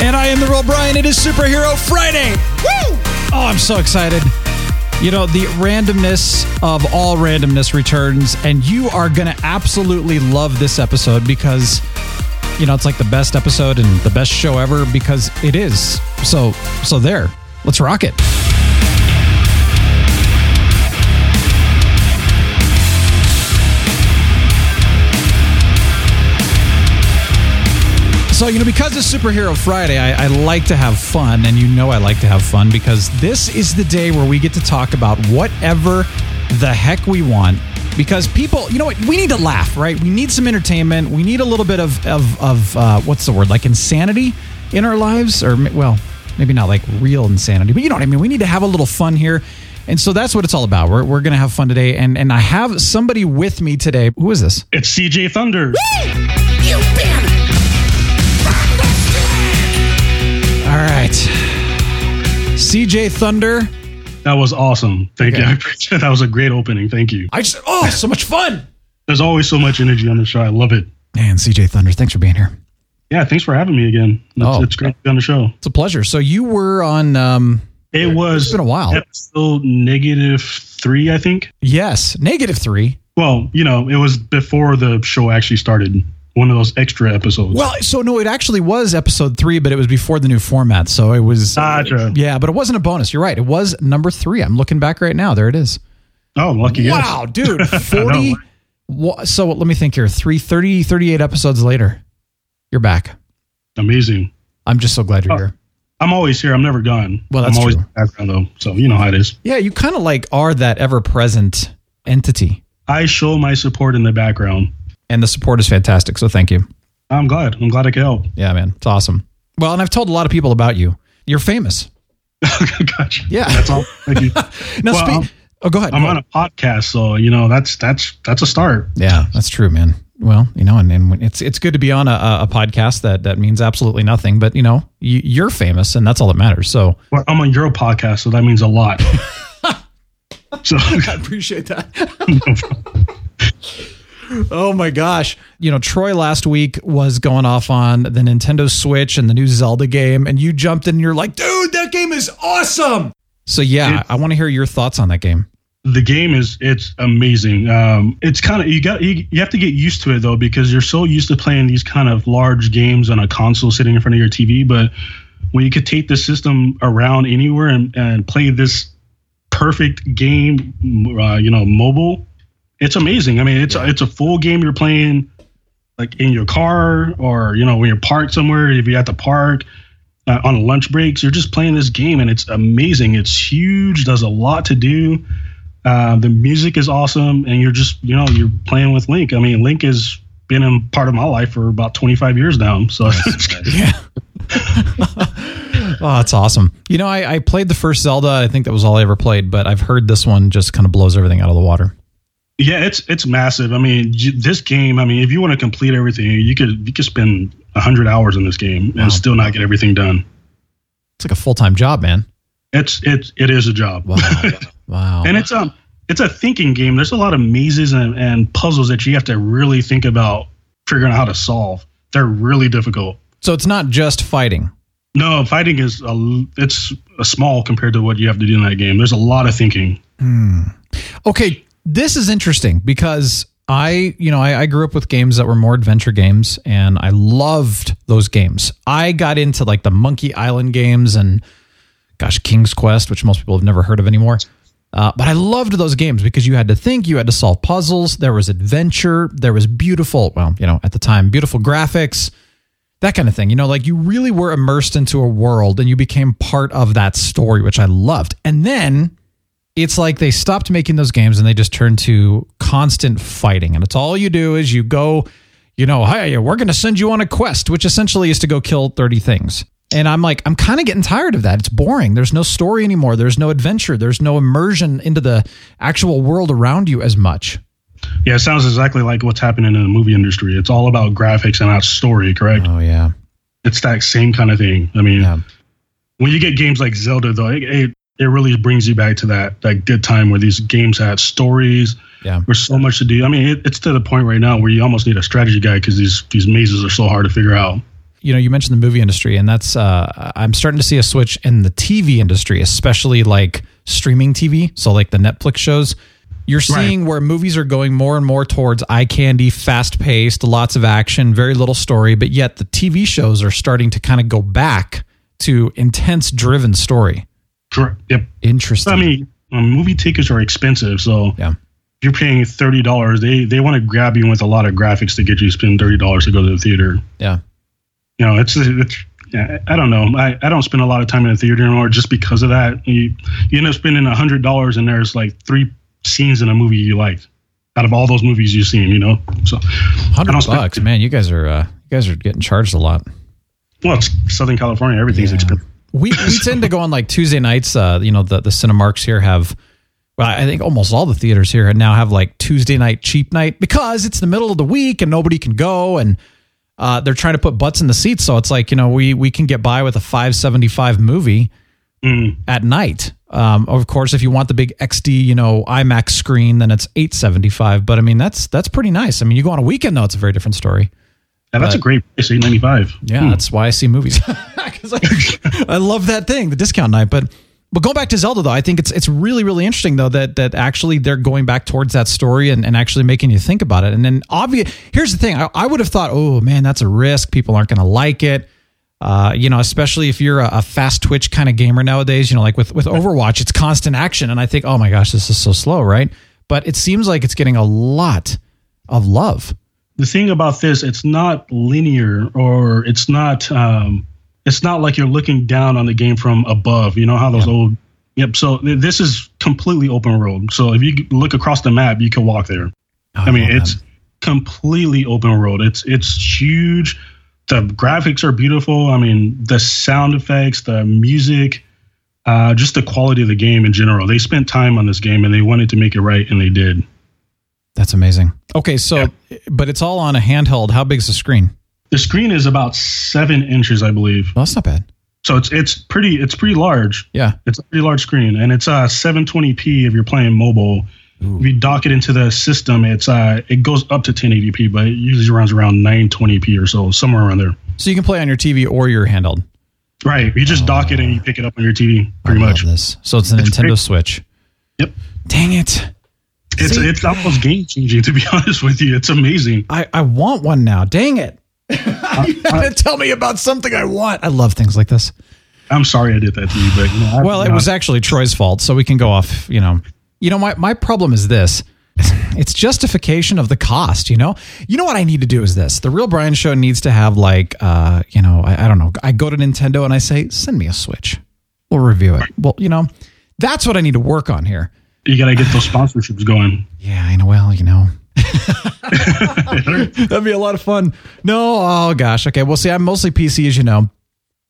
And I am the real Brian. It is Superhero Friday. Woo! Oh, I'm so excited. You know, the randomness of all randomness returns, and you are going to absolutely love this episode because, you know, it's like the best episode and the best show ever because it is. So, so there. Let's rock it. So, you know, because it's Superhero Friday, I, I, like to have fun, and you know I like to have fun because this is the day where we get to talk about whatever the heck we want. Because people, you know what, we need to laugh, right? We need some entertainment. We need a little bit of, of, of uh, what's the word, like insanity in our lives, or, well, maybe not like real insanity, but you know what I mean? We need to have a little fun here. And so that's what it's all about. We're, we're going to have fun today. And, and I have somebody with me today. Who is this? It's CJ Thunder. All right. CJ Thunder. That was awesome. Thank Okay. you. That was a great opening. Thank you. I just, oh, so much fun. There's always so much energy on the show. I love it. And CJ Thunder, thanks for being here. Yeah, thanks for having me again. It's, Oh. it's great to be on the show. It's a pleasure. So you were on, um, It was been a while. episode negative three, I think. yes, negative three. Well, you know, it was before the show actually started. One of those extra episodes. Well, so no, it actually was episode three, but it was before the new format. So it was, Gotcha. yeah, but it wasn't a bonus. You're right. It was number three. I'm looking back right now. There it is. oh, lucky. Wow, dude. 40. So let me think here. Three, 30, 38 episodes later, you're back. Amazing. I'm just so glad you're Oh. here. I'm always here. I'm never gone. Well, that's I'm always true. in the background though, so you know how it is. Yeah, you kind of like are that ever present entity. I show my support in the background. And the support is fantastic. So thank you. I'm glad. I'm glad I could help. Yeah, man. It's awesome. Well, and I've told a lot of people about you. You're famous. gotcha. Yeah. That's all. Thank you. Now, Well, spe- oh, go ahead. I'm Go on ahead. a podcast, so you know that's that's that's a start. Yeah, that's true, man. Well, you know, and, and it's it's good to be on a, a- podcast that that means absolutely nothing, but you know, you, you're famous, and that's all that matters. So Well, I'm on your podcast, so that means a lot. so I appreciate that. Oh my gosh. You know, Troy last week was going off on the Nintendo Switch and the new Zelda game, and you jumped in and you're like, dude, that game is awesome. So yeah, It's- I want to hear your thoughts on that game. the game is it's amazing. Um, it's kind of you got you, you have to get used to it though because you're so used to playing these kind of large games on a console sitting in front of your TV, but when you could take the system around anywhere and, and play this perfect game, uh, you know, mobile, it's amazing. I mean, it's it's a full game you're playing like in your car or you know when you're parked somewhere if you're at the park uh, on lunch breaks you're just playing this game and it's amazing it's huge does a lot to do uh, the music is awesome and you're just you know you're playing with link i mean link has been a part of my life for about 25 years now so Yeah. oh, that's awesome. You know, I, I played the first Zelda. I think that was all I ever played, but I've heard this one just kind of blows everything out of the water. Yeah it's it's massive i mean this game i mean if you want to complete everything you could you could spend 100 hours in this game Wow. and still not get everything done It's like a full time job, man. it's it's it is a job Wow. wow. and it's um it's a thinking game. There's a lot of mazes and, and puzzles that you have to really think about figuring out how to solve. They're really difficult. so it's not just fighting. No, fighting is a, it's a small compared to what you have to do in that game. There's a lot of thinking. Okay, this is interesting because I, you know, I, I grew up with games that were more adventure games, and I loved those games. I got into like the Monkey Island games and, gosh, King's Quest, which most people have never heard of anymore. Uh, but I loved those games because you had to think, you had to solve puzzles, there was adventure, there was beautiful, well, you know, at the time, beautiful graphics, that kind of thing. You know, like you really were immersed into a world and you became part of that story, which I loved. And then it's like they stopped making those games and they just turned to constant fighting. And it's all you do is you go, you know, hey, we're going to send you on a quest, which essentially is to go kill 30 things. And I'm like, I'm kind of getting tired of that. It's boring. There's no story anymore. There's no adventure. There's no immersion into the actual world around you as much. Yeah, it sounds exactly like what's happening in the movie industry. It's all about graphics and not story, correct? Oh yeah, it's that same kind of thing. I mean, yeah. when you get games like Zelda, though, it, it, it really brings you back to that that good time where these games had stories. Yeah, there's so much to do. I mean, it, it's to the point right now where you almost need a strategy guide because these these mazes are so hard to figure out. You know, you mentioned the movie industry, and that's uh, I'm starting to see a switch in the TV industry, especially like streaming TV. So like the Netflix shows you're seeing right. where movies are going more and more towards eye candy, fast paced, lots of action, very little story, but yet the TV shows are starting to kind of go back to intense driven story. Correct. Yep. Interesting. I mean, um, movie tickets are expensive, so yeah. If you're paying thirty dollars, they they want to grab you with a lot of graphics to get you to spend thirty dollars to go to the theater. Yeah. You know, it's it's yeah, I don't know. I, I don't spend a lot of time in the theater anymore just because of that. You you end up spending a hundred dollars and there's like three scenes in a movie you liked out of all those movies you've seen, you know? So hundred bucks, man. You guys are uh, you guys are getting charged a lot. Well, it's Southern California. Everything's yeah. expensive. We we tend to go on like Tuesday nights. Uh, you know, the the Cinemarks here have. Well, I think almost all the theaters here now have like Tuesday night cheap night because it's the middle of the week and nobody can go and uh, they're trying to put butts in the seats. So it's like you know we we can get by with a five seventy five movie mm. at night. Um, of course, if you want the big XD, you know, IMAX screen, then it's eight seventy five. But I mean, that's that's pretty nice. I mean, you go on a weekend though, it's a very different story. Yeah, that's but, a great price, eight ninety five. Yeah, hmm. that's why I see movies because I, I love that thing, the discount night. But but going back to Zelda though, I think it's it's really really interesting though that that actually they're going back towards that story and, and actually making you think about it. And then obvious, here's the thing: I, I would have thought, oh man, that's a risk. People aren't going to like it. Uh, you know, especially if you're a, a, fast twitch kind of gamer nowadays, you know, like with, with Overwatch, it's constant action. And I think, oh my gosh, this is so slow, right? But it seems like it's getting a lot of love. The thing about this, it's not linear or it's not, um, it's not like you're looking down on the game from above. You know how those old, yep. So th- this is completely open world. So if you look across the map, you can walk there. Oh, I mean, it's completely open world. It's, it's huge the graphics are beautiful. I mean, the sound effects, the music, uh, just the quality of the game in general. They spent time on this game and they wanted to make it right, and they did. That's amazing. Okay, so yeah. but it's all on a handheld. How big is the screen? The screen is about seven inches, I believe. Well, that's not bad. So it's it's pretty it's pretty large. Yeah, it's a pretty large screen, and it's uh 720p if you're playing mobile. Ooh. If you dock it into the system, it's uh it goes up to 1080p, but it usually runs around 920p or so, somewhere around there. So you can play on your TV or your handheld. Right. You just oh. dock it and you pick it up on your TV, pretty I much. This. So it's a Nintendo great. Switch. Yep. Dang it. It's See, it's almost game changing to be honest with you. It's amazing. I, I want one now. Dang it. you had to tell me about something I want. I love things like this. I'm sorry I did that to you, but you know, well, it was actually Troy's fault, so we can go off. You know, you know, my my problem is this: it's justification of the cost. You know, you know what I need to do is this: the Real Brian Show needs to have like, uh, you know, I, I don't know. I go to Nintendo and I say, send me a Switch. We'll review it. Well, you know, that's what I need to work on here. You got to get those sponsorships going. Yeah, I know. Well, you know. That'd be a lot of fun. No, oh gosh. Okay. Well, see, I'm mostly PC, as you know.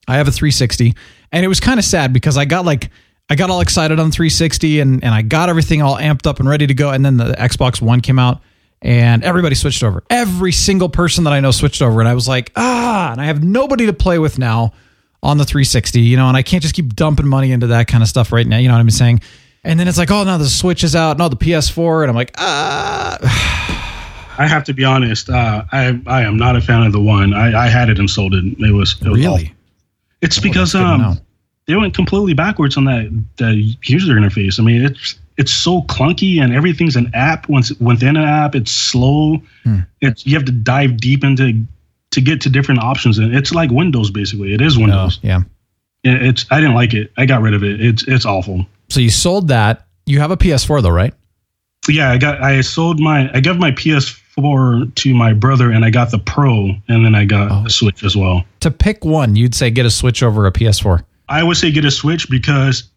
I have a 360, and it was kind of sad because I got like I got all excited on 360 and, and I got everything all amped up and ready to go. And then the Xbox One came out and everybody switched over. Every single person that I know switched over. And I was like, ah, and I have nobody to play with now on the 360, you know, and I can't just keep dumping money into that kind of stuff right now. You know what I'm saying? And then it's like, oh, now the Switch is out. and all the PS4. And I'm like, ah. I have to be honest. Uh, I I am not a fan of the one. I, I had it and sold it. It was, it was really. Awful. It's oh, because um, they went completely backwards on that the user interface. I mean, it's it's so clunky and everything's an app once within an app. It's slow. Hmm. It's you have to dive deep into to get to different options, and it's like Windows basically. It is Windows. Oh, yeah. It's I didn't like it. I got rid of it. It's it's awful. So you sold that. You have a PS4 though, right? Yeah, I got. I sold my. I gave my PS4 to my brother, and I got the Pro, and then I got oh. a Switch as well. To pick one, you'd say get a Switch over a PS4. I would say get a Switch because,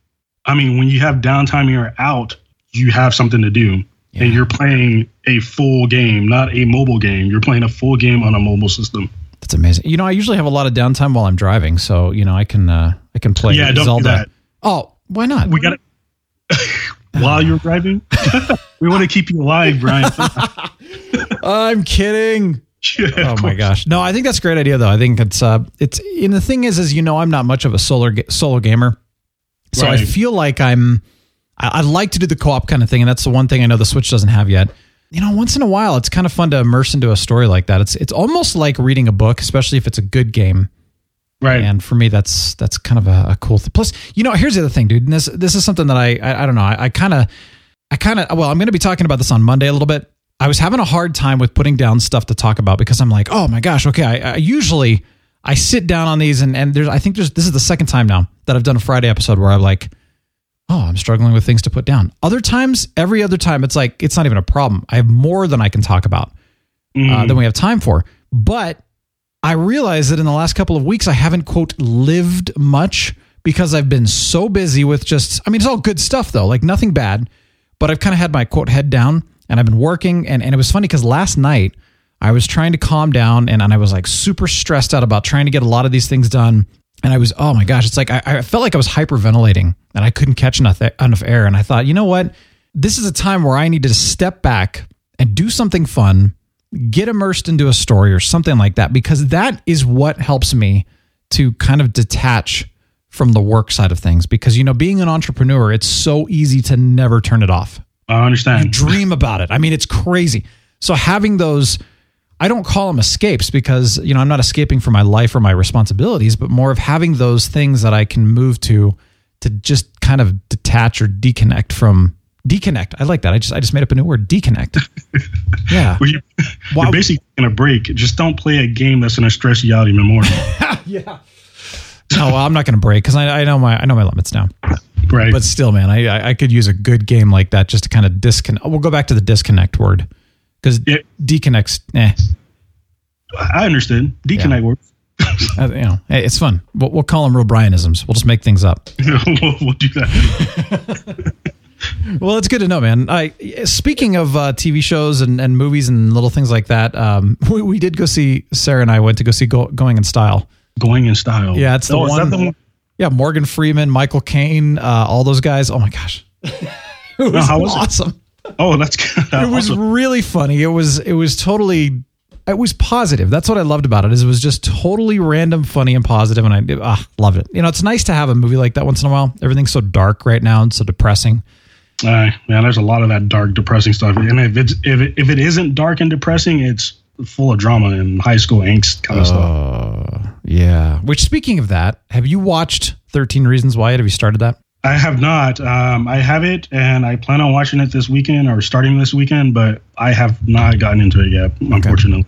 I mean, when you have downtime you're out, you have something to do. Yeah. And you're playing a full game, not a mobile game. You're playing a full game on a mobile system. That's amazing. You know, I usually have a lot of downtime while I'm driving, so you know I can uh, I can play Yeah, don't do Zelda. that. Oh, why not? We got. While you're driving, we want to keep you alive, Brian. I'm kidding. Yeah, Oh my gosh. No, I think that's a great idea though. I think it's uh it's and the thing is is you know I'm not much of a solo ga- solo gamer. So I feel like I'm I, I like to do the co-op kind of thing and that's the one thing I know the Switch doesn't have yet. You know, once in a while it's kind of fun to immerse into a story like that. It's it's almost like reading a book, especially if it's a good game. Right. And for me, that's that's kind of a, a cool thing. Plus, you know, here's the other thing, dude. And this this is something that I I, I don't know. I kind of I kind of well, I'm going to be talking about this on Monday a little bit. I was having a hard time with putting down stuff to talk about because I'm like, oh my gosh, okay. I, I usually I sit down on these and and there's I think there's this is the second time now that I've done a Friday episode where I'm like, oh, I'm struggling with things to put down. Other times, every other time, it's like it's not even a problem. I have more than I can talk about uh, than we have time for. But I realize that in the last couple of weeks, I haven't, quote, lived much because I've been so busy with just, I mean, it's all good stuff though, like nothing bad, but I've kind of had my, quote, head down and I've been working. And, and it was funny because last night I was trying to calm down and, and I was like super stressed out about trying to get a lot of these things done. And I was, oh my gosh, it's like I, I felt like I was hyperventilating and I couldn't catch enough, enough air. And I thought, you know what? This is a time where I need to step back and do something fun get immersed into a story or something like that because that is what helps me to kind of detach from the work side of things. Because you know being an entrepreneur it's so easy to never turn it off. I understand. dream about it. I mean it's crazy. So having those i don't call them escapes because you know i'm not escaping from my life or my responsibilities but more of having those things that i can move to to just kind of detach or deconnect from deconnect i like that i just i just made up a new word deconnect yeah Well, you. You're basically in a break. Just don't play a game that's going to stress you out even more. Yeah. No, well, I'm not going to break because I, I know my I know my limits now. right. But still, man, I I- could use a good game like that just to kind of disconnect. We'll go back to the disconnect word because Yeah. deconnects. Eh, I understand. Deconnect works. uh, you know, hey, it's fun. We'll, we'll call them real Brianisms. We'll just make things up. we'll, we'll do that. Well, it's good to know, man. I speaking of uh, TV shows and, and movies and little things like that, um, we, we did go see Sarah and I went to go see go, Going in Style. Going in style. Yeah, it's the Oh, one- the one- Yeah, Morgan Freeman, Michael Caine, uh, all those guys. Oh my gosh, it was, how was it? awesome. Oh, that's good. it was really funny. It was it was totally it was positive. That's what I loved about it. Is it was just totally random, funny, and positive, and I ah, loved it. You know, it's nice to have a movie like that once in a while. Everything's so dark right now and so depressing. Uh, man, there's a lot of that dark, depressing stuff. And if it's if it, if it isn't dark and depressing, it's full of drama and high school angst kind of stuff. Uh, yeah. Which speaking of that, have you watched Thirteen Reasons Why? Have you started that? I have not. Um, I have it, and I plan on watching it this weekend or starting this weekend, but I have not gotten into it yet, unfortunately.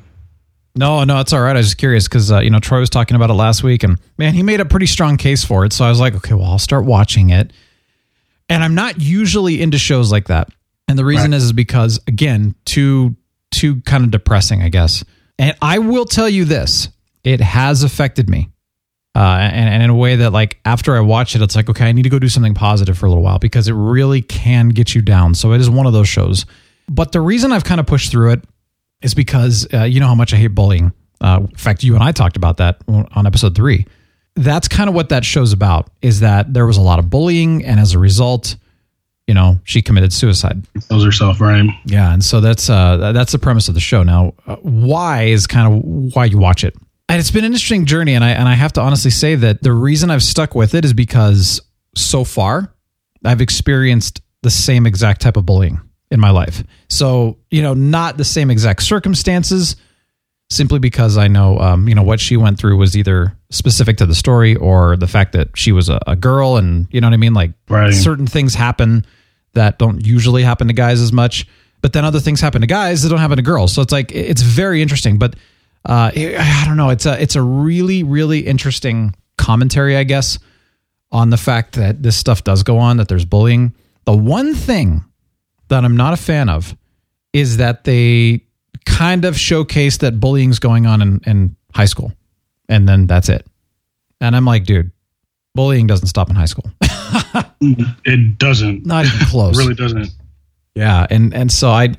No, no, it's all right. I was just curious because uh, you know Troy was talking about it last week, and man, he made a pretty strong case for it. So I was like, okay, well, I'll start watching it. And I'm not usually into shows like that, and the reason Right. is, is because again, too too kind of depressing, I guess. And I will tell you this: it has affected me, uh, and, and in a way that, like, after I watch it, it's like, okay, I need to go do something positive for a little while because it really can get you down. So it is one of those shows. But the reason I've kind of pushed through it is because uh, you know how much I hate bullying. Uh, in fact, you and I talked about that on episode three. That's kind of what that show's about. Is that there was a lot of bullying, and as a result, you know, she committed suicide. Kills herself, right? Yeah, and so that's uh, that's the premise of the show. Now, uh, why is kind of why you watch it, and it's been an interesting journey. And I and I have to honestly say that the reason I've stuck with it is because so far I've experienced the same exact type of bullying in my life. So you know, not the same exact circumstances, simply because I know um, you know what she went through was either specific to the story or the fact that she was a, a girl, and you know what I mean. Like Right. certain things happen that don't usually happen to guys as much, but then other things happen to guys that don't happen to girls. So it's like it's very interesting. But uh, I don't know. It's a it's a really really interesting commentary, I guess, on the fact that this stuff does go on. That there's bullying. The one thing that I'm not a fan of is that they kind of showcase that bullying's going on in, in high school, and then that's it. And I'm like, dude, bullying doesn't stop in high school. It doesn't. Not even close. really doesn't. Yeah, and and so I,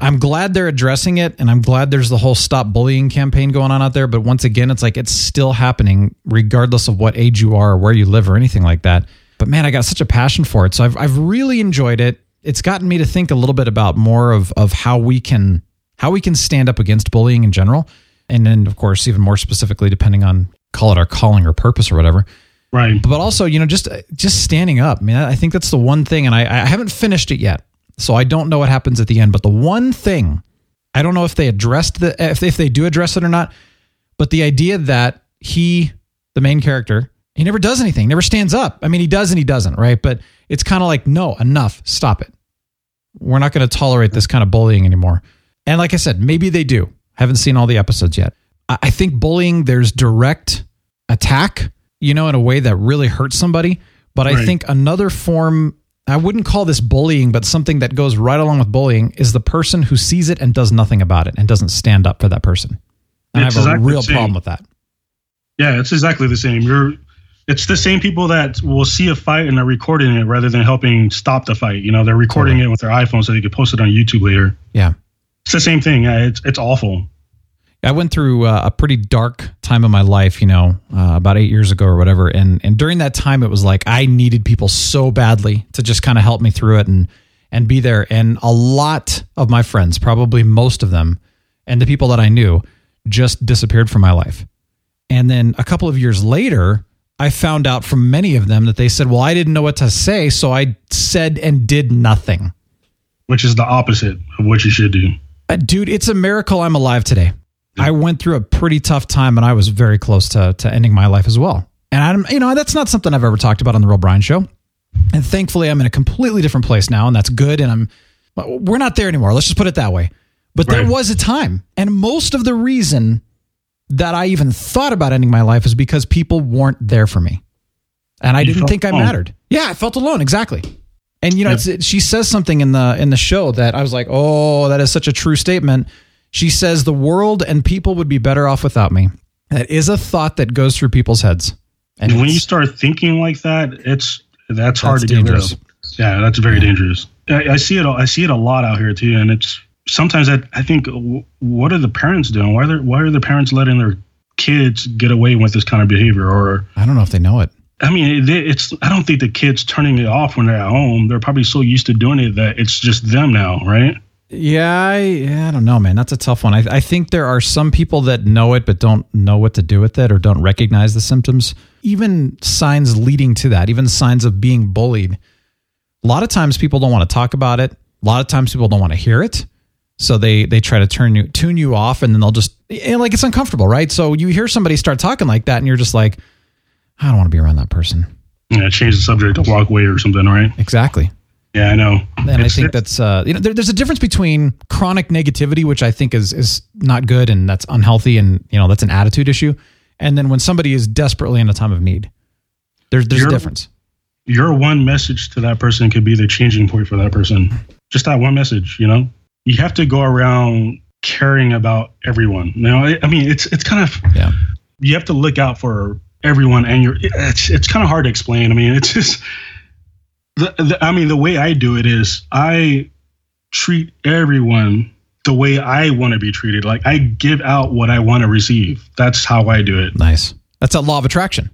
I'm glad they're addressing it, and I'm glad there's the whole stop bullying campaign going on out there. But once again, it's like it's still happening, regardless of what age you are or where you live or anything like that. But man, I got such a passion for it, so I've I've really enjoyed it. It's gotten me to think a little bit about more of of how we can how we can stand up against bullying in general, and then of course even more specifically, depending on call it our calling or purpose or whatever. Right. But also, you know, just just standing up. I mean, I think that's the one thing, and I, I haven't finished it yet, so I don't know what happens at the end. But the one thing, I don't know if they addressed the if if they do address it or not. But the idea that he, the main character, he never does anything, never stands up. I mean, he does and he doesn't, right? But it's kind of like, no, enough, stop it. We're not going to tolerate this kind of bullying anymore. And like I said, maybe they do. Haven't seen all the episodes yet. I think bullying, there's direct attack, you know, in a way that really hurts somebody. But I Right. think another form, I wouldn't call this bullying, but something that goes right along with bullying is the person who sees it and does nothing about it and doesn't stand up for that person. And It's I have a real problem with that. Yeah, it's exactly the same. You're it's the same people that will see a fight and they're recording it rather than helping stop the fight. You know, they're recording it with their iPhone so they could post it on YouTube later. Yeah. It's the same thing. It's it's awful. I went through uh, a pretty dark time of my life, you know, uh, about eight years ago or whatever. And and during that time, it was like I needed people so badly to just kind of help me through it and and be there. And a lot of my friends, probably most of them, and the people that I knew, just disappeared from my life. And then a couple of years later, I found out from many of them that they said, "Well, I didn't know what to say, so I said and did nothing." Which is the opposite of what you should do. Uh, dude, it's a miracle I'm alive today. I went through a pretty tough time and I was very close to, to ending my life as well. And I'm, you know, that's not something I've ever talked about on the Real Brian show. And thankfully I'm in a completely different place now and that's good. And I'm, we're not there anymore. Let's just put it that way. But there was a time. And most of the reason that I even thought about ending my life is because people weren't there for me. And I You didn't think I mattered. Yeah, I felt alone. Exactly. And you know, Yep. it, she says something in the in the show that I was like, "Oh, that is such a true statement." She says the world and people would be better off without me. That is a thought that goes through people's heads. And when you start thinking like that, it's that's hard to dangerous. get rid of. Yeah, that's very dangerous. I, I see it. I see it a lot out here too, and it's sometimes I, I think, what are the parents doing? Why are they, why are the parents letting their kids get away with this kind of behavior? Or I don't know if they know it. I mean, they, it's I don't think the kids turning it off when they're at home. They're probably so used to doing it that it's just them now, right? Yeah, I, yeah, I don't know, man. That's a tough one. I, I think there are some people that know it but don't know what to do with it or don't recognize the symptoms. Even signs leading to that, even signs of being bullied. A lot of times people don't want to talk about it. A lot of times people don't want to hear it. So they they try to turn you tune you off and then they'll just and like it's uncomfortable, right? So you hear somebody start talking like that and you're just like, I don't want to be around that person. Yeah, change the subject to walk away or something, right? Exactly. Yeah, I know. And I think that's uh, you know there, there's a difference between chronic negativity, which I think is is not good and that's unhealthy, and you know that's an attitude issue, and then when somebody is desperately in a time of need, there's there's a difference. your one message to that person could be the changing point for that person. Just that one message, you know. You have to go around caring about everyone. You know, I I mean, it's it's kind of Yeah, you have to look out for everyone, and you're it's it's kind of hard to explain. I mean, it's just the, the I mean, the way I do it is I treat everyone the way I want to be treated. Like I give out what I want to receive. That's how I do it. nice. That's a law of attraction.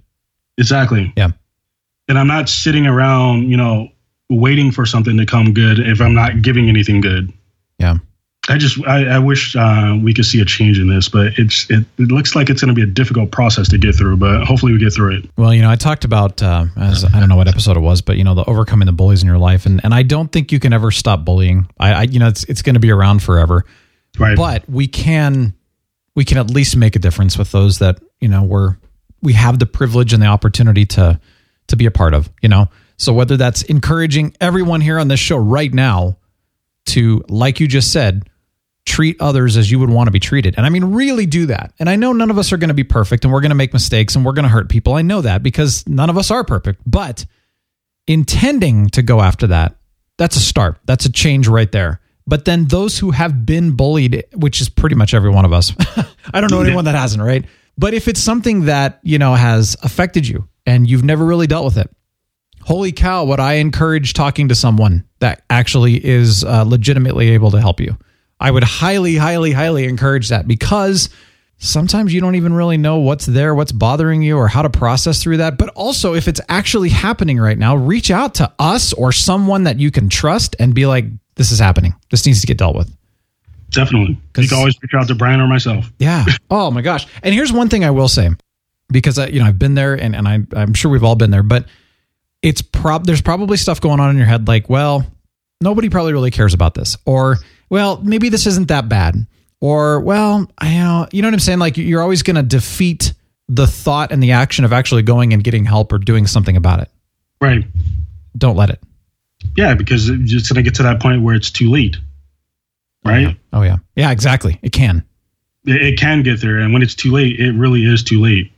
Exactly. Yeah. And I'm not sitting around, you know, waiting for something to come good if I'm not giving anything good. Yeah. I just I, I wish uh, we could see a change in this, but it's it, it looks like it's going to be a difficult process to get through. But hopefully we get through it. Well, you know, I talked about uh, as I don't know what episode it was, but you know, the overcoming the bullies in your life, and and I don't think you can ever stop bullying. I, I you know, it's it's going to be around forever. Right. but we can we can at least make a difference with those that you know we're we have the privilege and the opportunity to to be a part of you know so whether that's encouraging everyone here on this show right now to like you just said treat others as you would want to be treated. And i mean really do that. And i know none of us are going to be perfect and we're going to make mistakes and we're going to hurt people. I know that because none of us are perfect. But intending to go after that that's a start. That's a change right there. But then those who have been bullied which is pretty much every one of us i don't know anyone that hasn't right? But if it's something that you know has affected you and you've never really dealt with it holy cow would i encourage talking to someone that actually is uh, legitimately able to help you I would highly, highly, highly encourage that because sometimes you don't even really know what's there, what's bothering you, or how to process through that. But also, if it's actually happening right now, reach out to us or someone that you can trust and be like, this is happening. This needs to get dealt with. Definitely. You can always reach out to Brian or myself. Yeah. Oh my gosh. And here's one thing I will say, because I, you know I've been there, and, and I, I'm sure we've all been there, but it's prob there's probably stuff going on in your head like, well, nobody probably really cares about this, or well, maybe this isn't that bad, or well, I know, you know what I'm saying? Like you're always going to defeat the thought and the action of actually going and getting help or doing something about it. Right. Don't let it. Yeah, because it's just going to get to that point where it's too late. Right. Oh yeah. Yeah, exactly. It can. It, it can get there, and when it's too late, it really is too late.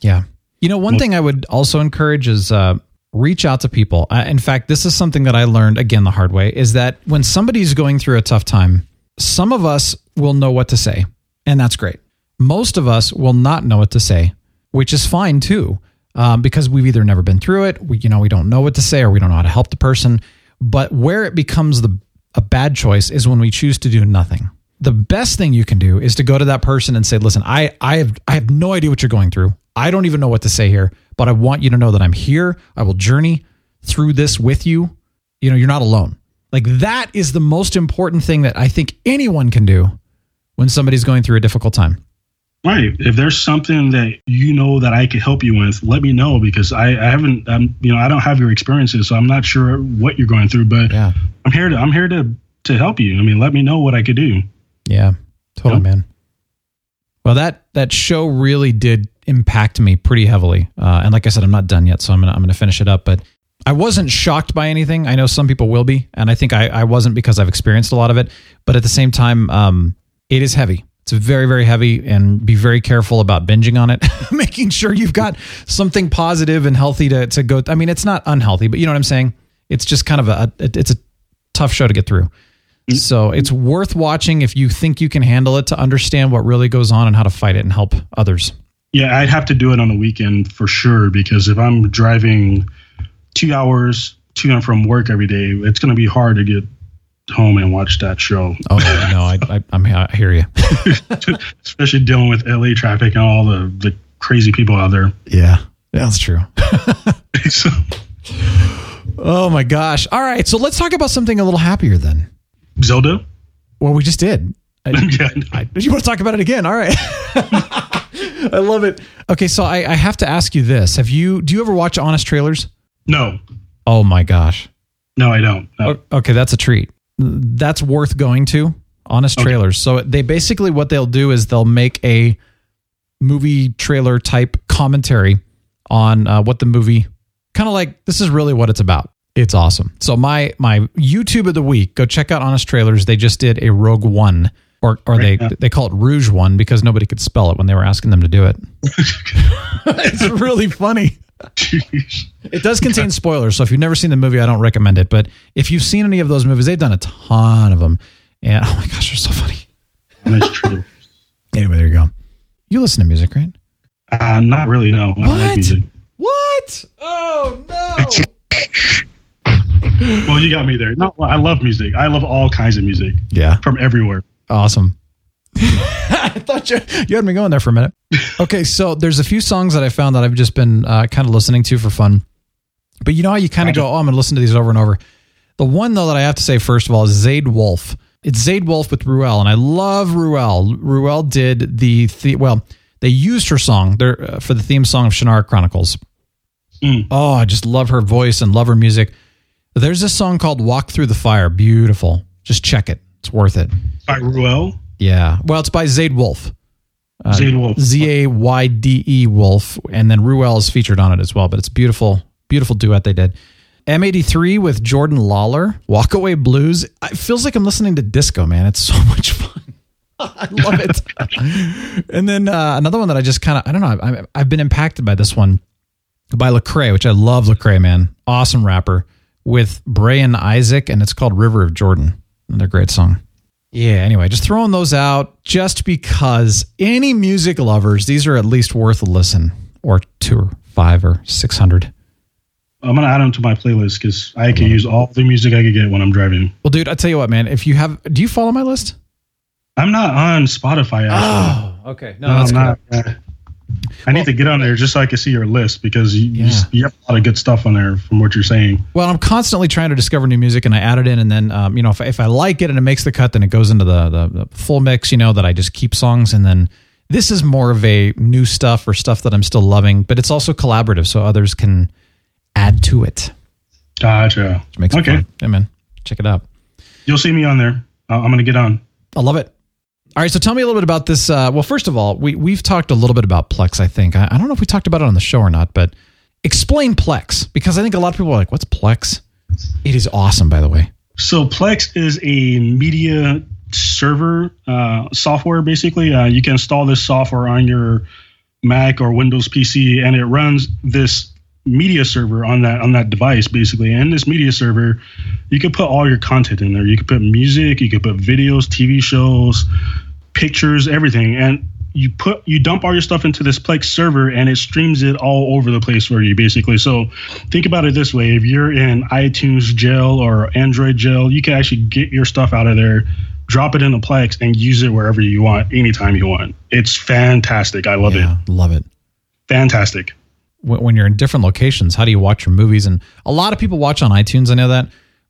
Yeah. You know, one thing I would also encourage is uh, reach out to people. Uh, in fact, this is something that I learned again the hard way is that when somebody's going through a tough time, some of us will know what to say, and that's great. Most of us will not know what to say, which is fine too, um, because we've either never been through it, we, you know, we don't know what to say, or we don't know how to help the person. But where it becomes the a bad choice is when we choose to do nothing. The best thing you can do is to go to that person and say, "Listen, I I have I have no idea what you're going through. I don't even know what to say here, but I want you to know that I'm here. I will journey through this with you. You know, you're not alone. Like that is the most important thing that I think anyone can do when somebody's going through a difficult time. Right. If there's something that you know that I could help you with, let me know because I, I haven't, I'm, you know, I don't have your experiences, so I'm not sure what you're going through. But Yeah. I'm here to, I'm here to, to help you. I mean, let me know what I could do. Yeah, totally, Yep. man. Well, that that show really did impact me pretty heavily. Uh, and like I said, I'm not done yet, so I'm gonna I'm gonna finish it up. But I wasn't shocked by anything. I know some people will be, and I think I, I wasn't because I've experienced a lot of it. But at the same time, um, it is heavy. It's very very heavy, and be very careful about binging on it. Making sure you've got something positive and healthy to to go. I mean, it's not unhealthy, but you know what I'm saying. It's just kind of a it's a tough show to get through. Mm. So it's worth watching if you think you can handle it to understand what really goes on and how to fight it and help others. Yeah, I'd have to do it on the weekend for sure because if I'm driving two hours to and from work every day, it's going to be hard to get home and watch that show. Oh no, I, I I'm I hear you. Especially dealing with LA traffic and all the, the crazy people out there. Yeah, that's true. so, Oh my gosh! All right, so let's talk about something a little happier then. Zelda? Well, we just did. I, yeah. I, you want to talk about it again? All right. I love it. Okay, so I, I have to ask you this: Have you do you ever watch honest trailers? No, Oh my gosh. no, I don't. No. Okay, that's a treat. That's worth going to. Honest Okay. trailers. So they basically what they'll do is they'll make a movie trailer type commentary on uh, what the movie kind of like. This is really what it's about. It's awesome. So my my YouTube of the week. Go check out Honest Trailers. They just did a Rogue One. Or, or they yeah. they call it Rouge One because nobody could spell it when they were asking them to do it. it's really funny. Jeez. It does contain spoilers, so if you've never seen the movie, I don't recommend it. But if you've seen any of those movies, they've done a ton of them, and oh my gosh, they're so funny. That's true. Anyway, there you go. You listen to music, right? Uh, not really, no. Like What? music. What? Oh no! Well, you got me there. No, I love music. I love all kinds of music yeah, from everywhere. awesome. I thought you you had me going there for a minute. Okay, so there's a few songs that I found that I've just been uh, kind of listening to for fun. But you know how you kind of go, oh, I'm going to listen to these over and over. The one though that I have to say first of all is Zayde Wolf. It's Zayde Wolf with Ruelle, and I love Ruelle. Ruelle did the, the well, they used her song there uh, for the theme song of Shannara Chronicles. Mm. Oh, I just love her voice and love her music. There's this song called "Walk Through the Fire." Beautiful. Just check it. It's worth it. By Ruelle. Yeah. Well, it's by Zayde Wolf. Uh, Zayde Wolf. Z A Y D E Wolf, and then Ruelle is featured on it as well. But it's beautiful, beautiful duet they did. M83 with Jordan Lawlor, Walkway Blues. It feels like I'm listening to disco, man. It's so much fun. I love it. and then uh, another one that I just kind of, I don't know, I've, I've been impacted by this one by Lecrae, which I love Lecrae, man. Awesome rapper with Bray and Isaac, and it's called River of Jordan. Another great song. Yeah, anyway, just throwing those out just because any music lovers, these are at least worth a listen or two or five or 600. I'm gonna add them to my playlist because I can use all the music I could get when I'm driving. Well, dude, I tell you what, man. If you have, do you follow my list? I'm not on Spotify. Actually. Oh, okay. No, No, that's I'm cool. not. I need to get on there just so I can see your list because you, you, Yeah. s- you have a lot of good stuff on there from what you're saying. Well, I'm constantly trying to discover new music, and I add it in, and then um, you know, if, if I like it and it makes the cut, then it goes into the, the the full mix. You know, that I just keep songs, and then this is more of a new stuff or stuff that I'm still loving, but it's also collaborative, so others can add to it, Gotcha. which makes it okay, fun. Yeah, man, check it out. you'll see me on there. I'm gonna get on. I love it. All right, so tell me a little bit about this. Uh, well, first of all, we we've talked a little bit about Plex. I think I, I don't know if we talked about it on the show or not, but explain Plex because I think a lot of people are like, "What's Plex?" It is awesome, by the way. So Plex is a media server uh, software. Basically, uh, you can install this software on your Mac or Windows PC, and it runs this media server on that on that device. Basically, and this media server, you can put all your content in there. You can put music, you can put videos, TV shows, pictures, everything, and you put you dump all your stuff into this Plex server, and it streams it all over the place for you. Basically, so think about it this way: if you're in iTunes jail or Android jail, you can actually get your stuff out of there, drop it in the Plex, and use it wherever you want, anytime you want. It's fantastic. I love yeah, it. love it. Fantastic. When when you're in different locations, how do you watch your movies? And a lot of people watch on iTunes. I know that,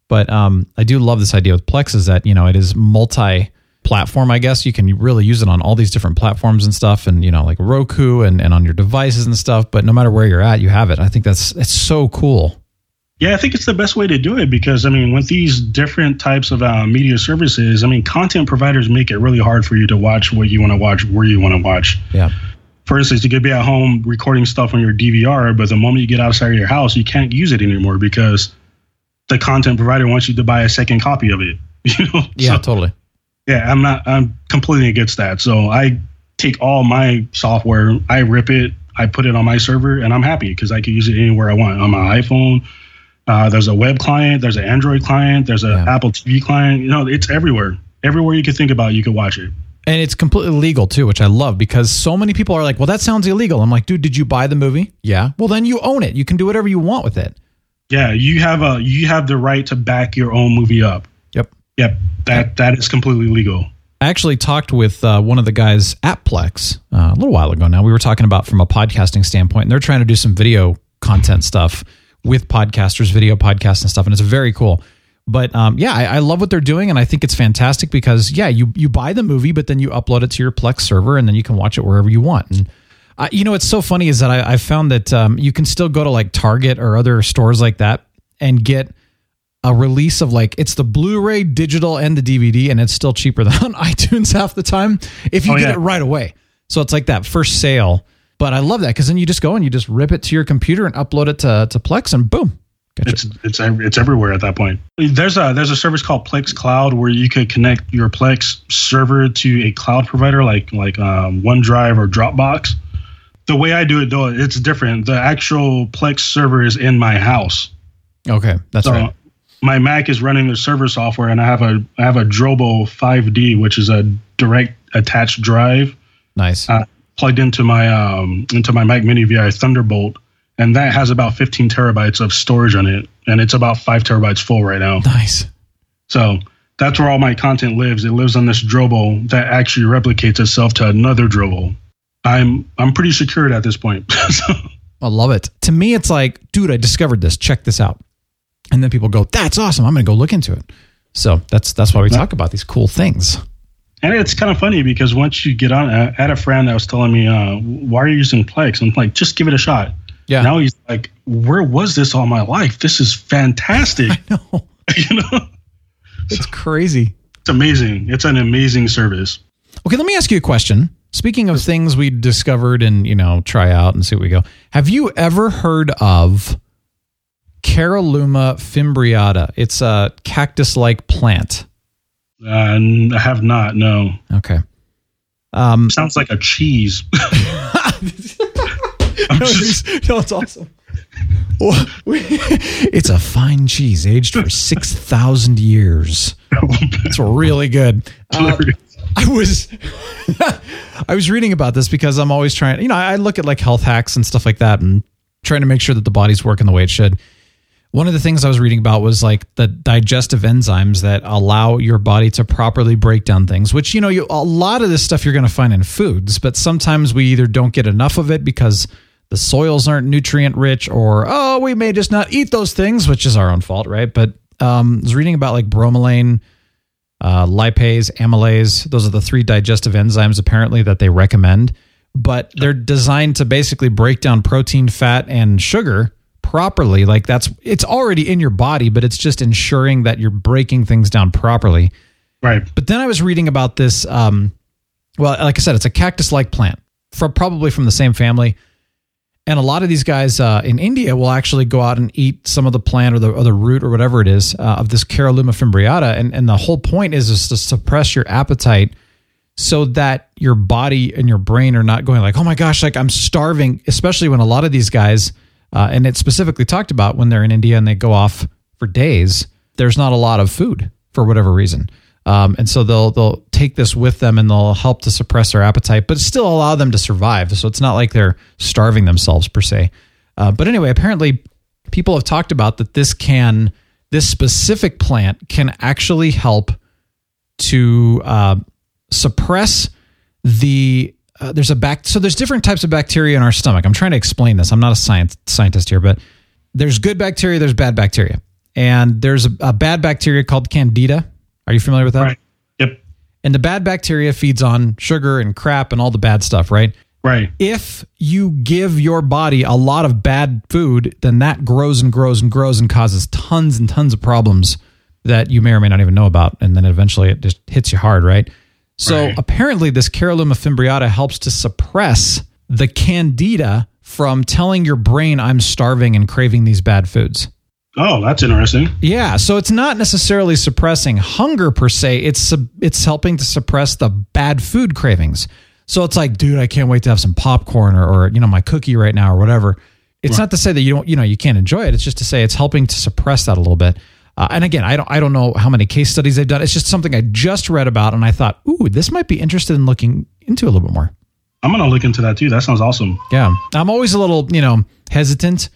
but um, I do love this idea with Plex is that you know it is multi-platform. I guess you can really use it on all these different platforms and stuff, and you know like Roku and, and on your devices and stuff. But no matter where you're at, you have it. I think that's it's so cool. Yeah, I think it's the best way to do it because I mean, with these different types of uh, media services, I mean, content providers make it really hard for you to watch what you want to watch, where you want to watch. Yeah, For instance, you could be at home recording stuff on your DVR, but the moment you get outside of your house, you can't use it anymore because the content provider wants you to buy a second copy of it. You know? yeah, So- totally. yeah, I'm not. I'm completely against that. So I take all my software, I rip it, I put it on my server, and I'm happy because I can use it anywhere I want on my iPhone. Uh, there's a web client, there's an Android client, there's an Yeah. Apple TV client. You know, it's everywhere. Everywhere you can think about, you can watch it. And it's completely legal too, which I love because so many people are like, "Well, that sounds illegal." I'm like, "Dude, did you buy the movie?" Yeah. Well, then you own it. You can do whatever you want with it. Yeah, you have a you have the right to back your own movie up. Yep. Yep, that that is completely legal. I actually talked with uh, one of the guys at Plex uh, a little while ago now. We were talking about from a podcasting standpoint, and they're trying to do some video content stuff with podcasters, video podcasts and stuff, and it's very cool. But um, yeah, I, I love what they're doing, and I think it's fantastic because yeah, you you buy the movie, but then you upload it to your Plex server, and then you can watch it wherever you want. And uh, you know, what's so funny is that I, I found that um, you can still go to like Target or other stores like that and get a release of like it's the Blu-ray, digital, and the DVD, and it's still cheaper than on iTunes half the time if you Oh, get yeah. it right away. So it's like that first sale. But I love that because then you just go and you just rip it to your computer and upload it to, to Plex, and boom, gotcha. It's it's it's everywhere at that point. There's a there's a service called Plex Cloud where you could connect your Plex server to a cloud provider like like um, OneDrive or Dropbox. The way I do it though, it's different. The actual Plex server is in my house. okay, that's So right. my Mac is running the server software, and I have a I have a Drobo 5D, which is a direct attached drive Nice. uh, plugged into my um, into my Mac Mini via Thunderbolt, and that has about 15 terabytes of storage on it, and it's about five terabytes full right now. nice. So that's where all my content lives. It lives on this Drobo that actually replicates itself to another Drobo. I'm I'm pretty secured at this point. So, I love it. To me, it's like, dude, I discovered this. Check this out. And then people go, "That's awesome. I'm going to go look into it." So that's that's why we talk about these cool things. and it's kind of funny because once you get on, I had a friend that was telling me, uh, "Why are you using Plex?" I'm like, "Just give it a shot." Yeah. Now he's like, "Where was this all my life? This is fantastic." No, you know, it's crazy. it's amazing. It's an amazing service. Okay, let me ask you a question. Speaking of things we discovered and you know try out and see what we go. Have you ever heard of Caralluma fimbriata? It's a cactus-like plant. Uh, I have not. No, Okay. Um, sounds like a cheese. No, just- it's, no, it's awesome. It's a fine cheese aged for six thousand years. It's really good. Uh, I was I was reading about this because I'm always trying, you know, I look at like health hacks and stuff like that and trying to make sure that the body's working the way it should. one of the things I was reading about was like the digestive enzymes that allow your body to properly break down things, which, you know, you, a lot of this stuff you're going to find in foods, but sometimes we either don't get enough of it because the soils aren't nutrient rich or, oh, we may just not eat those things, which is our own fault, right? But um, I was reading about like bromelain, uh, lipase, amylase. Those are the three digestive enzymes apparently that they recommend, but they're designed to basically break down protein, fat, and sugar properly. Like that's it's already in your body, but it's just ensuring that you're breaking things down properly. Right. But then I was reading about this. Um, well, like I said, it's a cactus-like plant from probably from the same family. And a lot of these guys uh, in India will actually go out and eat some of the plant or the, or the root or whatever it is uh, of this Caralluma fimbriata. And, and the whole point is, is to suppress your appetite so that your body and your brain are not going like, oh my gosh, like I'm starving, especially when a lot of these guys, uh, and it's specifically talked about when they're in India and they go off for days, there's not a lot of food for whatever reason. Um, and so they'll they'll take this with them and they'll help to suppress their appetite, but still allow them to survive. So it's not like they're starving themselves per se. Uh, but anyway, apparently people have talked about that this can this specific plant can actually help to uh, suppress the uh, there's a back so there's different types of bacteria in our stomach. I'm trying to explain this. I'm not a science scientist here, but there's good bacteria, there's bad bacteria, and there's a, a bad bacteria called Candida. Are you familiar with that? Right. Yep. And the bad bacteria feeds on sugar and crap and all the bad stuff, right? Right. If you give your body a lot of bad food, then that grows and grows and grows and causes tons and tons of problems that you may or may not even know about. And then eventually it just hits you hard, right? So Right. apparently, this Caralluma fimbriata helps to suppress the candida from telling your brain, I'm starving and craving these bad foods. Oh, that's interesting. Yeah, so it's not necessarily suppressing hunger per se. It's it's helping to suppress the bad food cravings. So it's like, dude, I can't wait to have some popcorn or, or you know my cookie right now or whatever. It's not to say that you don't you know you can't enjoy it. It's just to say it's helping to suppress that a little bit. Uh, and again, I don't I don't know how many case studies they've done. It's just something I just read about, and I thought, ooh, this might be interested in looking into a little bit more. I'm gonna look into that too. That sounds awesome. Yeah. I'm always a little, you know, hesitant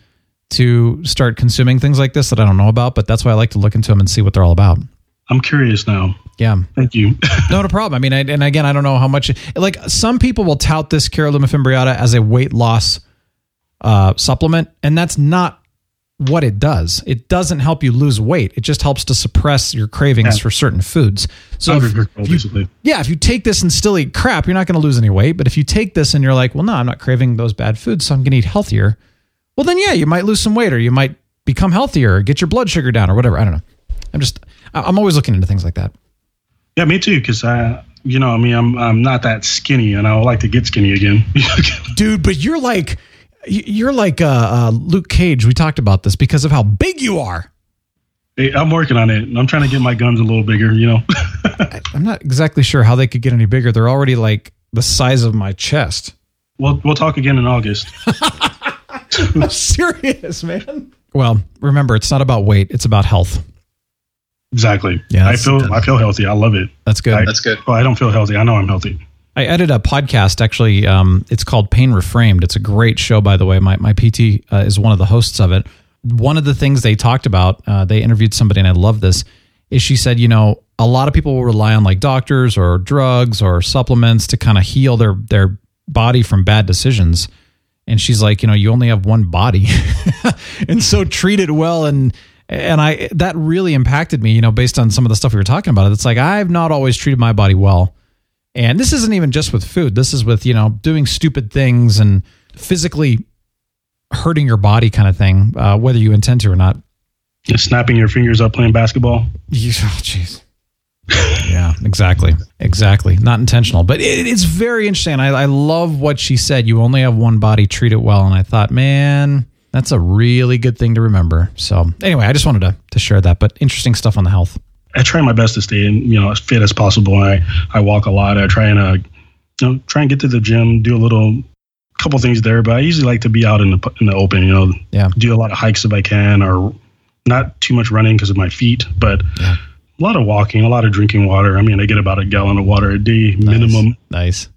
to start consuming things like this that I don't know about, but that's why I like to look into them and see what they're all about. I'm curious now. Yeah. Thank you. No, no problem. I mean, I, and again, I don't know how much, like some people will tout this Caralluma fimbriata as a weight loss uh, supplement, and that's not what it does. It doesn't help you lose weight. It just helps to suppress your cravings Yeah. for certain foods. So if- if you- yeah, if you take this and still eat crap, you're not going to lose any weight. But if you take this and you're like, well, no, I'm not craving those bad foods, so I'm going to eat healthier. Well, then yeah, you might lose some weight, or you might become healthier, or get your blood sugar down, or whatever. I don't know. I'm just, I- I'm always looking into things like that. Yeah, me too. Because I, you know, I mean, I'm I'm not that skinny, and I would like to get skinny again. dude. But you're like, you're like uh, uh, Luke Cage. We talked about this because of how big you are. Hey, I'm working on it. I'm trying to get my guns a little bigger. You know. I'm not exactly sure how they could get any bigger. They're already like the size of my chest. we'll we'll talk again in August. I'm serious, man. Well, remember, it's not about weight; it's about health. Exactly. Yeah, I feel I feel healthy. I love it. That's good. I, That's good. Well, I don't feel healthy. I know I'm healthy. I edit a podcast. Actually, um, it's called Pain Reframed. It's a great show, by the way. My my PT uh, is one of the hosts of it. One of the things they talked about, uh, they interviewed somebody, and I love this. Is she said, you know, a lot of people will rely on like doctors or drugs or supplements to kind of heal their their body from bad decisions. And she's like, you know, you only have one body, and so treat it well. And and I that really impacted me, you know, based on some of the stuff we were talking about. It's like I've not always treated my body well. And this isn't even just with food. This is with, you know, doing stupid things and physically hurting your body kind of thing, uh, whether you intend to or not. Just snapping your fingers up playing basketball. Oh, Jeez. Yeah, exactly. Exactly. Not intentional, but it, it's very interesting. I, I love what she said. You only have one body, treat it well. And I thought, man, that's a really good thing to remember. So, anyway, I just wanted to, to share that, but interesting stuff on the health. I try my best to stay in, you know, as fit as possible. I I walk a lot. I try and uh, you know, try and get to the gym, do a little couple things there. But I usually like to be out in the in the open. You know, Yeah. do a lot of hikes if I can, or not too much running because of my feet, but Yeah. A lot of walking, a lot of drinking water. I mean, I get about a gallon of water a day minimum. Nice.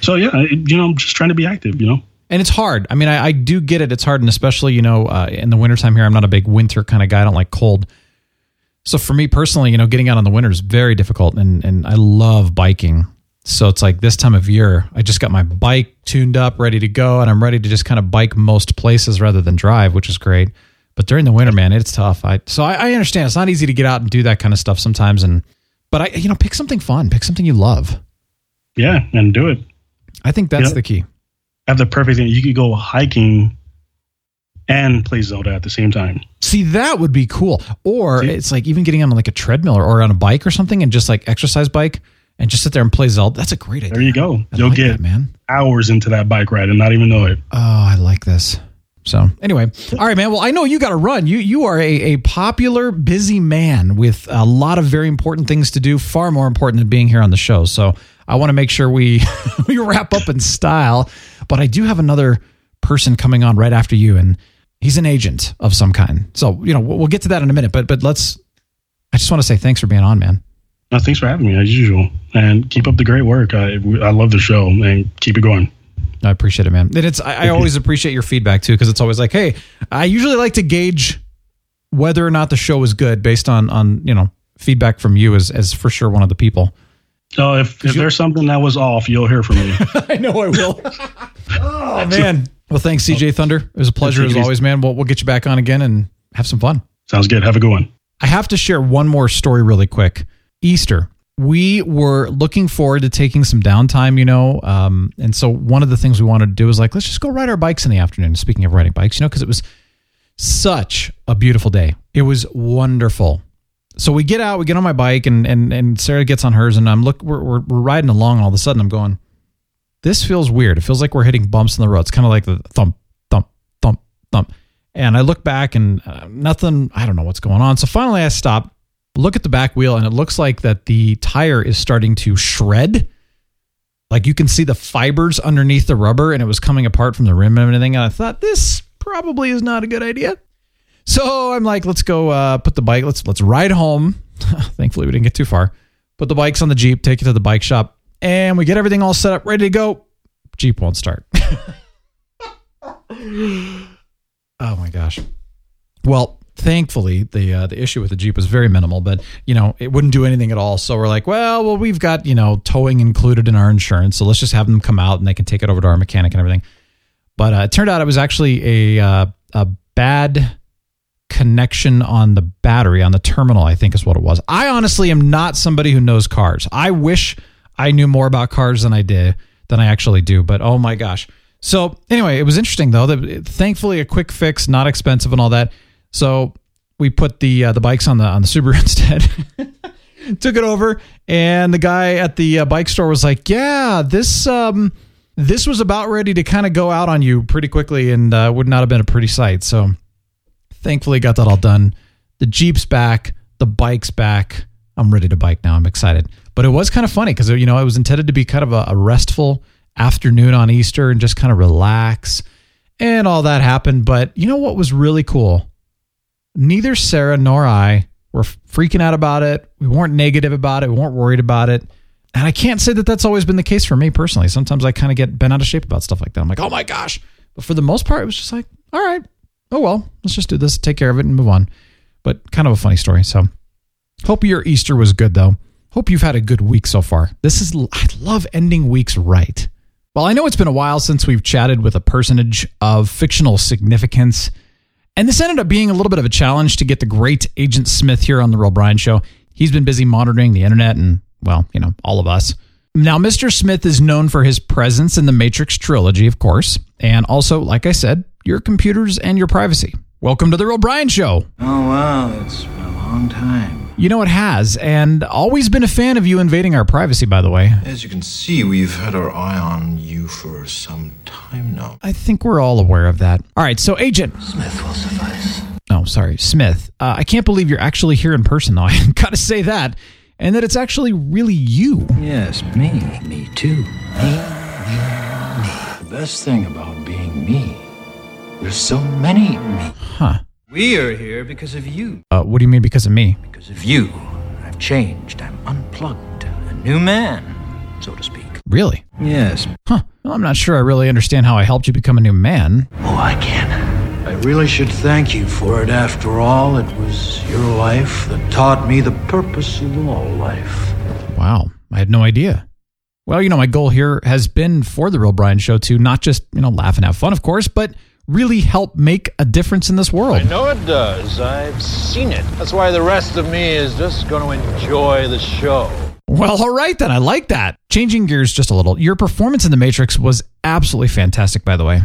So yeah, you know, I'm just trying to be active. You know, And it's hard. I mean, I, I do get it. It's hard. And especially, you know, uh, in the wintertime here, I'm not a big winter kind of guy. I don't like cold. So for me personally, you know, getting out in the winter is very difficult. And, and I love biking. So it's like this time of year, I just got my bike tuned up, ready to go. And I'm ready to just kind of bike most places rather than drive, which is great. But during the winter, man, it's tough. I so I, I understand it's not easy to get out and do that kind of stuff sometimes. And but I, you know, pick something fun, pick something you love. Yeah, and do it. I think that's the key. Have the perfect thing. You could go hiking and play Zelda at the same time. See, that would be cool. Or See? it's like even getting on like a treadmill or, or on a bike or something and just like exercise bike and just sit there and play Zelda. That's a great idea. There you go. I You'll like get that, man. hours into that bike ride and not even know it. Oh, I like this. So anyway, all right, man. Well, I know you got to run. You you are a, a popular, busy man with a lot of very important things to do. Far more important than being here on the show. So I want to make sure we we wrap up in style. But I do have another person coming on right after you, and he's an agent of some kind. So you know we'll, we'll get to that in a minute. But but let's. I just want to say thanks for being on, man. Uh, thanks for having me as usual, and keep up the great work. I I love the show and keep it going. I appreciate it, man. And it's I, I always appreciate your feedback too, because it's always like, hey, I usually like to gauge whether or not the show is good based on on you know feedback from you as as for sure one of the people. So if, if you- there's something that was off, you'll hear from me. I know I will. oh man. Well, thanks, CJ Thunder. It was a pleasure as always, man. We'll we'll get you back on again and have some fun. Sounds good. Have a good one. I have to share one more story really quick. Easter. We were looking forward to taking some downtime, you know. Um, and so one of the things we wanted to do was like, let's just go ride our bikes in the afternoon. Speaking of riding bikes, you know, because it was such a beautiful day. It was wonderful. So we get out, we get on my bike, and and and Sarah gets on hers, and I'm look, we're we're, we're riding along, and all of a sudden I'm going, this feels weird. It feels like we're hitting bumps in the road. It's kind of like the thump, thump, thump, thump. And I look back and uh, nothing, I don't know what's going on. So finally I stop, look at the back wheel, and it looks like that the tire is starting to shred. Like you can see the fibers underneath the rubber and it was coming apart from the rim and everything. And I thought this probably is not a good idea. So I'm like, let's go uh, put the bike, let's let's ride home. Thankfully we didn't get too far. Put the bikes on the Jeep, take it to the bike shop, and we get everything all set up, ready to go. Jeep won't start. Oh my gosh. Well, thankfully the uh, the issue with the Jeep was very minimal, but you know it wouldn't do anything at all. So we're like, well, well, we've got you know towing included in our insurance, so let's just have them come out and they can take it over to our mechanic and everything. But uh, it turned out it was actually a uh, a bad connection on the battery on the terminal. I think is what it was. I honestly am not somebody who knows cars. I wish I knew more about cars than I did than I actually do. But oh my gosh. So anyway, it was interesting though. That thankfully a quick fix, not expensive and all that. So we put the uh, the bikes on the on the Subaru instead. Took it over, and the guy at the uh, bike store was like, "Yeah, this um this was about ready to kind of go out on you pretty quickly, and uh, would not have been a pretty sight." So thankfully got that all done. The Jeep's back, the bike's back. I'm ready to bike now. I'm excited. But it was kind of funny because you know it was intended to be kind of a, a restful afternoon on Easter and just kind of relax, and all that happened. But you know what was really cool? Neither Sarah nor I were freaking out about it. We weren't negative about it. We weren't worried about it. And I can't say that that's always been the case for me personally. Sometimes I kind of get bent out of shape about stuff like that. I'm like, oh my gosh. But for the most part, it was just like, all right, oh well, let's just do this, take care of it, and move on. But kind of a funny story. So hope your Easter was good though. Hope you've had a good week so far. This is I love ending weeks right. Well, I know it's been a while since we've chatted with a personage of fictional significance. And this ended up being a little bit of a challenge to get the great Agent Smith here on The Real Brian Show. He's been busy monitoring the internet and, well, you know, all of us. Now, Mr. Smith is known for his presence in the Matrix trilogy, of course, and also, like I said, your computers and your privacy. Welcome to The Real Brian Show. Oh, wow, it's been a long time. You know, it has, and always been a fan of you invading our privacy, by the way. As you can see, we've had our eye on you for some time now. I think we're all aware of that. All right, so, Agent. Smith will suffice. Oh, sorry, Smith. Uh, I can't believe you're actually here in person, though. I gotta say that. And that it's actually really you. Yes, me. Me too. Me, me, me. The best thing about being me, there's so many me. Huh. We are here because of you. Uh, what do you mean because of me? Because of you. I've changed. I'm unplugged. A new man, so to speak. Really? Yes. Huh. Well, I'm not sure I really understand how I helped you become a new man. Oh, I can. I really should thank you for it. After all, it was your life that taught me the purpose of all life. Wow, I had no idea. Well, you know, my goal here has been for the Real Brian Show to not just, you know, laugh and have fun, of course, but really help make a difference in this world. I know it does. I've seen it. That's why the rest of me is just going to enjoy the show. Well, all right then. I like that. Changing gears just a little. Your performance in The Matrix was absolutely fantastic, by the way.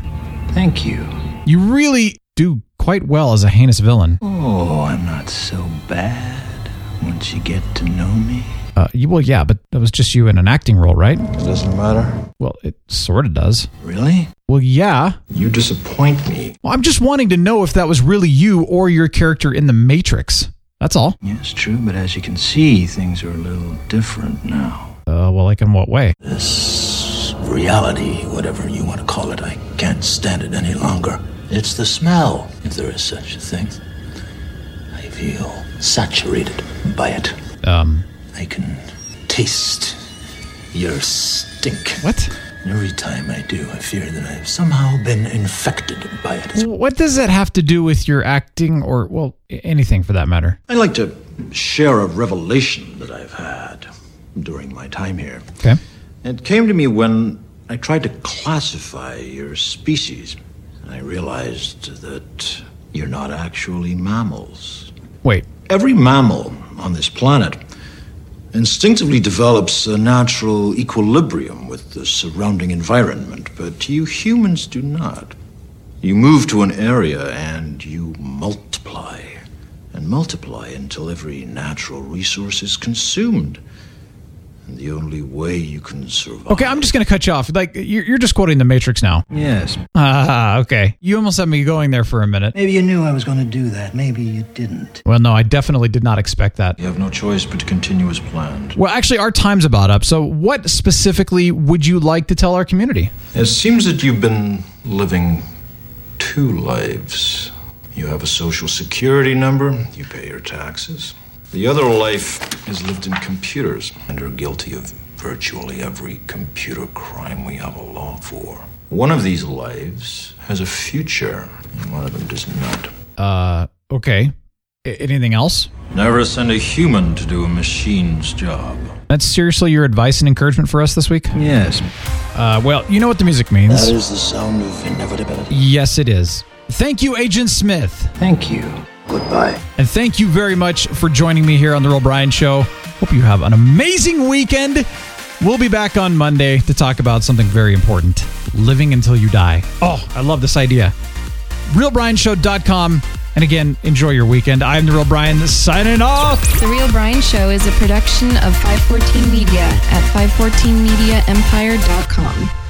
Thank you. You really do quite well as a heinous villain. Oh, I'm not so bad once you get to know me. Uh, you, well, yeah, but that was just you in an acting role, right? It doesn't matter. Well, it sort of does. Really? Well, yeah. You disappoint me. Well, I'm just wanting to know if that was really you or your character in The Matrix. That's all. Yes, true, but as you can see, things are a little different now. Uh, well, like in what way? This reality, whatever you want to call it, I can't stand it any longer. It's the smell, if there is such a thing. I feel saturated by it. Um, I can taste your stink. what? Every time I do, I fear that I've somehow been infected by it. What does that have to do with your acting or, well, anything for that matter? I'd like to share a revelation that I've had during my time here. Okay. It came to me when I tried to classify your species. I realized that you're not actually mammals. Wait. Every mammal on this planet instinctively develops a natural equilibrium with the surrounding environment, but you humans do not. You move to an area and you multiply, and multiply until every natural resource is consumed. And the only way you can survive. Okay, I'm just going to cut you off. Like, you're, you're just quoting The Matrix now. Yes. Ah, okay. You almost had me going there for a minute. Maybe you knew I was going to do that. Maybe you didn't. Well, no, I definitely did not expect that. You have no choice but to continue as planned. Well, actually, our time's about up. So, what specifically would you like to tell our community? It seems that you've been living two lives. You have a social security number, you pay your taxes. The other life is lived in computers and are guilty of virtually every computer crime we have a law for. One of these lives has a future, and one of them does not. Uh, okay. I- anything else? Never send a human to do a machine's job. That's seriously your advice and encouragement for us this week? Yes, Uh, well, you know what the music means. that is the sound of inevitability. yes, it is. Thank you, Agent Smith. Thank you. Goodbye. And thank you very much for joining me here on The Real Brian Show. Hope you have an amazing weekend. We'll be back on Monday to talk about something very important living until you die. Oh, I love this idea. RealBrianShow.com. And again, enjoy your weekend. I'm The Real Brian signing off. The Real Brian Show is a production of 514 Media at 514mediaempire.com.